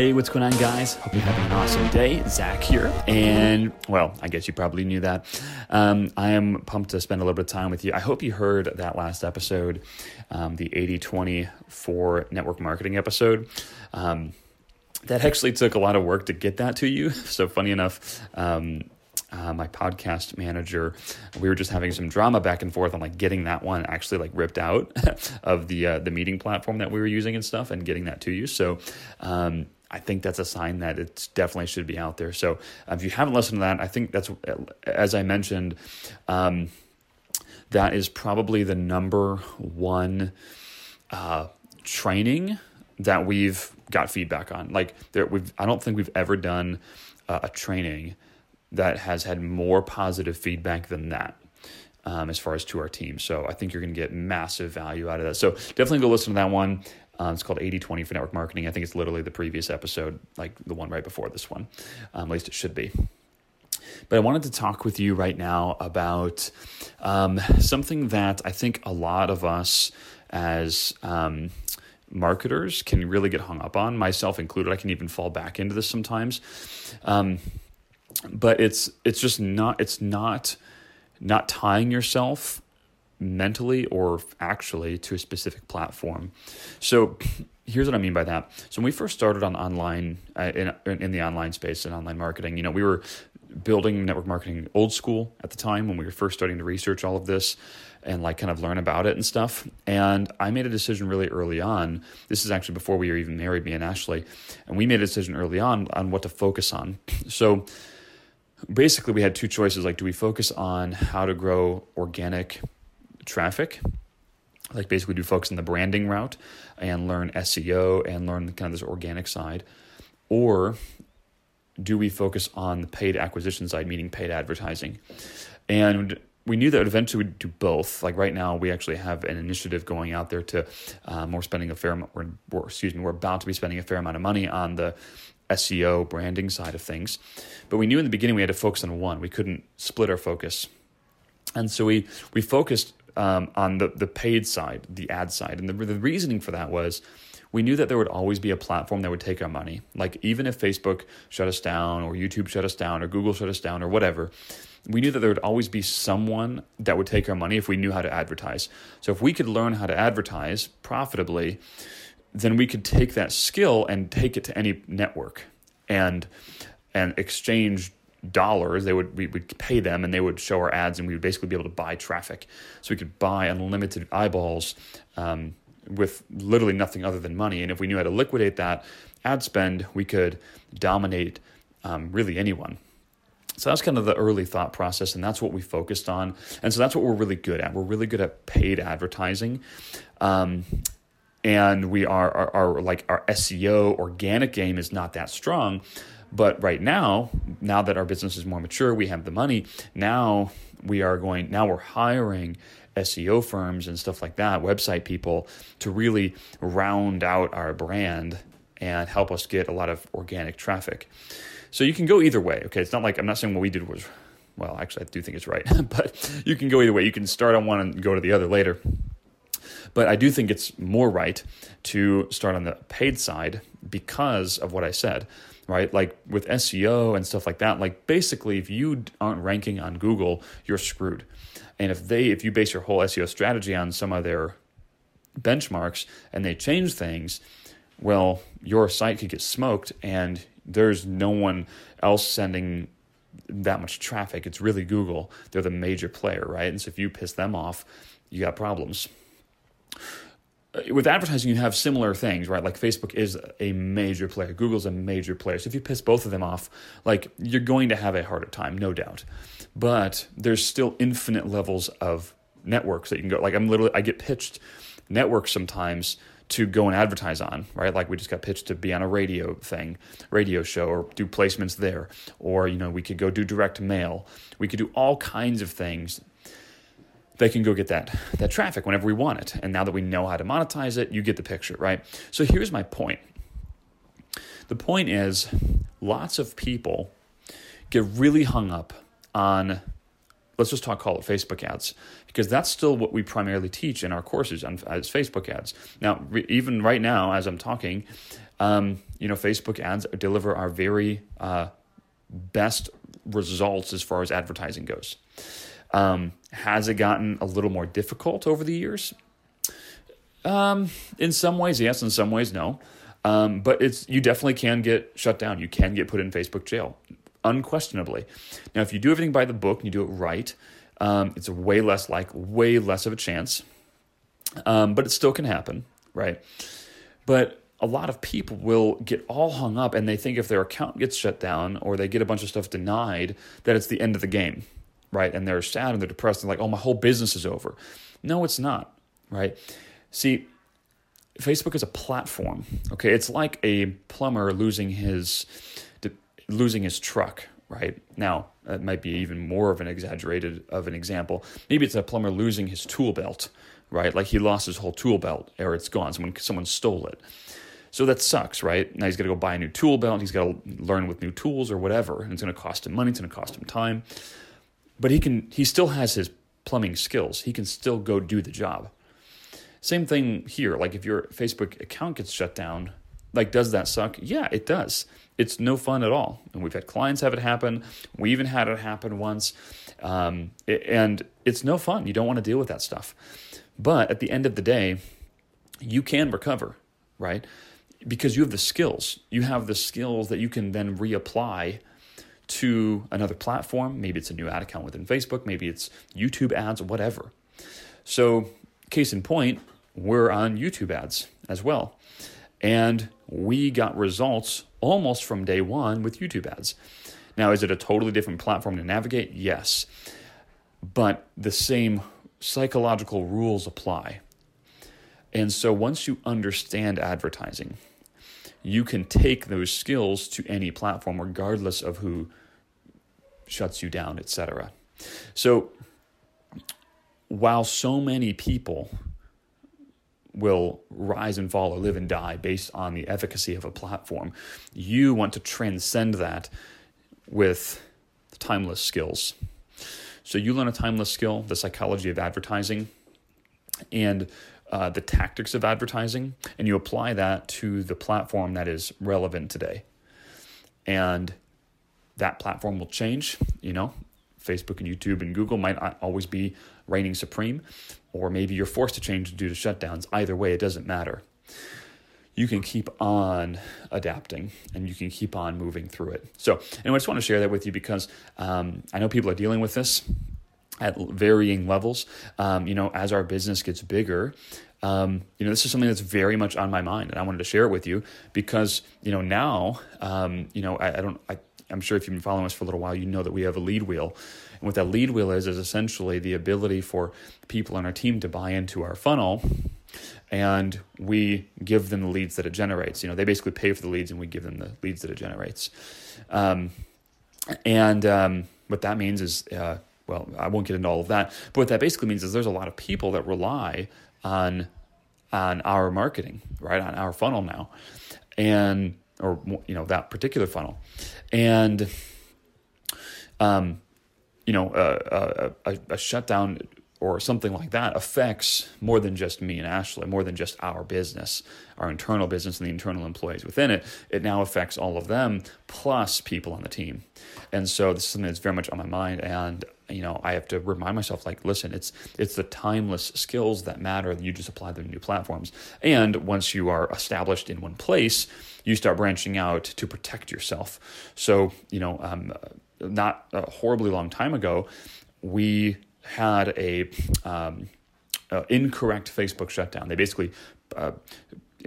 Hey, what's going on, guys? Hope you're having an awesome day. Zach here. And, well, I guess you probably knew that. Um, I am pumped to spend a little bit of time with you. I hope you heard that last episode, um, the 80 20 for network marketing episode. Um, that actually took a lot of work to get that to you. So, funny enough, um, uh, my podcast manager, we were just having some drama back and forth on like getting that one actually like ripped out of the uh, the meeting platform that we were using and stuff, and getting that to you. So. Um, I think that's a sign that it definitely should be out there. So uh, if you haven't listened to that, I think that's as I mentioned, um, that is probably the number one uh, training that we've got feedback on. Like there, we've I don't think we've ever done uh, a training that has had more positive feedback than that. Um, as far as to our team. So I think you're going to get massive value out of that. So definitely go listen to that one. Uh, it's called 80 20 for network marketing. I think it's literally the previous episode, like the one right before this one. Um, at least it should be. But I wanted to talk with you right now about um, something that I think a lot of us as um, marketers can really get hung up on, myself included. I can even fall back into this sometimes. Um, but it's it's just not it's not not tying yourself mentally or actually to a specific platform. So here's what I mean by that. So when we first started on online uh, in in the online space and online marketing, you know, we were building network marketing old school at the time when we were first starting to research all of this and like kind of learn about it and stuff. And I made a decision really early on. This is actually before we were even married, me and Ashley, and we made a decision early on on what to focus on. So basically we had two choices like do we focus on how to grow organic traffic like basically do focus on the branding route and learn SEO and learn kind of this organic side or do we focus on the paid acquisition side meaning paid advertising and we knew that eventually we'd do both. Like right now, we actually have an initiative going out there to um, we're spending a fair amount. We're, excuse me, we're about to be spending a fair amount of money on the SEO branding side of things. But we knew in the beginning we had to focus on one. We couldn't split our focus. And so we, we focused um, on the, the paid side, the ad side. And the, the reasoning for that was we knew that there would always be a platform that would take our money. Like even if Facebook shut us down or YouTube shut us down or Google shut us down or whatever, we knew that there would always be someone that would take our money if we knew how to advertise. So if we could learn how to advertise profitably, then we could take that skill and take it to any network and and exchange dollars they would we would pay them and they would show our ads and we would basically be able to buy traffic so we could buy unlimited eyeballs um, with literally nothing other than money and if we knew how to liquidate that ad spend we could dominate um, really anyone so that's kind of the early thought process, and that's what we focused on. And so that's what we're really good at. We're really good at paid advertising. Um, and we are our, our like our SEO organic game is not that strong. But right now, now that our business is more mature, we have the money. Now we are going. Now we're hiring SEO firms and stuff like that, website people, to really round out our brand and help us get a lot of organic traffic. So you can go either way. Okay, it's not like I'm not saying what we did was well, actually, I do think it's right, but you can go either way. You can start on one and go to the other later. But I do think it's more right to start on the paid side because of what I said, right? Like with SEO and stuff like that, like basically, if you aren't ranking on Google, you're screwed. And if they, if you base your whole SEO strategy on some of their benchmarks and they change things, well, your site could get smoked and there's no one else sending that much traffic. It's really Google. They're the major player, right? And so if you piss them off, you got problems. Uh, with advertising, you have similar things, right? Like Facebook is a major player, Google's a major player. So if you piss both of them off, like you're going to have a harder time, no doubt. But there's still infinite levels of networks that you can go. Like I'm literally, I get pitched networks sometimes to go and advertise on, right? Like we just got pitched to be on a radio thing, radio show, or do placements there, or you know we could go do direct mail. We could do all kinds of things. They can go get that that traffic whenever we want it, and now that we know how to monetize it, you get the picture, right? So here's my point. The point is, lots of people get really hung up on let's just talk call it Facebook ads because that's still what we primarily teach in our courses on as Facebook ads. Now, re- even right now, as I'm talking, um, you know, Facebook ads deliver our very uh, best results as far as advertising goes. Um, has it gotten a little more difficult over the years? Um, in some ways, yes. In some ways, no. Um, but it's you definitely can get shut down. You can get put in Facebook jail unquestionably. Now, if you do everything by the book and you do it right, um, it's way less like, way less of a chance. Um, but it still can happen, right? But a lot of people will get all hung up and they think if their account gets shut down or they get a bunch of stuff denied, that it's the end of the game, right? And they're sad and they're depressed and like, oh, my whole business is over. No, it's not, right? See, Facebook is a platform. Okay, it's like a plumber losing his losing his truck, right? Now, that might be even more of an exaggerated of an example. Maybe it's a plumber losing his tool belt, right? Like he lost his whole tool belt or it's gone. Someone someone stole it. So that sucks, right? Now he's got to go buy a new tool belt. He's got to learn with new tools or whatever. And it's going to cost him money. It's going to cost him time. But he can. He still has his plumbing skills. He can still go do the job. Same thing here. Like if your Facebook account gets shut down, like does that suck? Yeah, it does it's no fun at all. And we've had clients have it happen. We even had it happen once. Um, and it's no fun. You don't want to deal with that stuff. But at the end of the day, you can recover, right? Because you have the skills. You have the skills that you can then reapply to another platform. Maybe it's a new ad account within Facebook, maybe it's YouTube ads, whatever. So, case in point, we're on YouTube ads as well. And we got results almost from day one with YouTube ads. Now, is it a totally different platform to navigate? Yes. But the same psychological rules apply. And so once you understand advertising, you can take those skills to any platform regardless of who shuts you down, etc. So while so many people will rise and fall or live and die based on the efficacy of a platform. You want to transcend that with timeless skills. So you learn a timeless skill, the psychology of advertising, and uh, the tactics of advertising, and you apply that to the platform that is relevant today. And that platform will change, you know, Facebook and YouTube and Google might not always be reigning supreme, or maybe you're forced to change due to shutdowns. Either way, it doesn't matter. You can keep on adapting and you can keep on moving through it. So, anyway, I just want to share that with you because um, I know people are dealing with this at varying levels. Um, you know, as our business gets bigger, um, you know, this is something that's very much on my mind, and I wanted to share it with you because, you know, now, um, you know, I, I don't, I, I'm sure if you've been following us for a little while, you know that we have a lead wheel. And what that lead wheel is, is essentially the ability for people on our team to buy into our funnel and we give them the leads that it generates. You know, they basically pay for the leads and we give them the leads that it generates. Um, and um, what that means is, uh, well, I won't get into all of that, but what that basically means is there's a lot of people that rely on on our marketing, right, on our funnel now, and or you know that particular funnel, and um, you know, a, a, a shutdown or something like that affects more than just me and Ashley, more than just our business, our internal business and the internal employees within it. It now affects all of them plus people on the team. And so this is something that's very much on my mind. And you know, I have to remind myself, like, listen, it's it's the timeless skills that matter. You just apply them to new platforms. And once you are established in one place, you start branching out to protect yourself. So, you know, um, not a horribly long time ago, we had a um, uh, incorrect Facebook shutdown. They basically uh,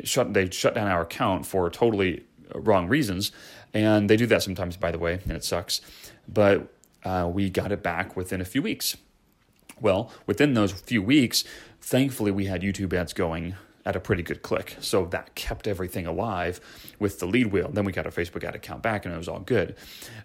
shut they shut down our account for totally wrong reasons, and they do that sometimes, by the way, and it sucks. But uh, we got it back within a few weeks. Well, within those few weeks, thankfully, we had YouTube ads going at a pretty good click. So that kept everything alive with the lead wheel. Then we got our Facebook ad account back and it was all good.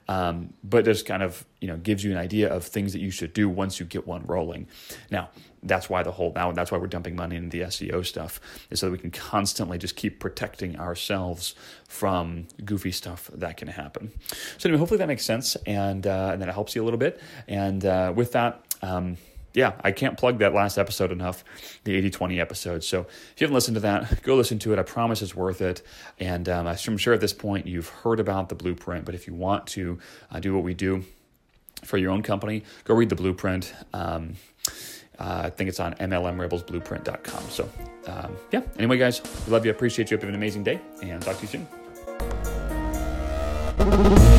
Um, but just kind of, you know, gives you an idea of things that you should do once you get one rolling. Now, that's why the whole now that's why we're dumping money into the SEO stuff is so that we can constantly just keep protecting ourselves from goofy stuff that can happen. So anyway, hopefully that makes sense and uh, and that helps you a little bit. And uh, with that. Um, yeah, I can't plug that last episode enough, the 80 20 episode. So if you haven't listened to that, go listen to it. I promise it's worth it. And um, I'm sure at this point you've heard about the blueprint, but if you want to uh, do what we do for your own company, go read the blueprint. Um, uh, I think it's on MLMRebelsBlueprint.com. So, um, yeah. Anyway, guys, love you. Appreciate you. Have an amazing day, and talk to you soon.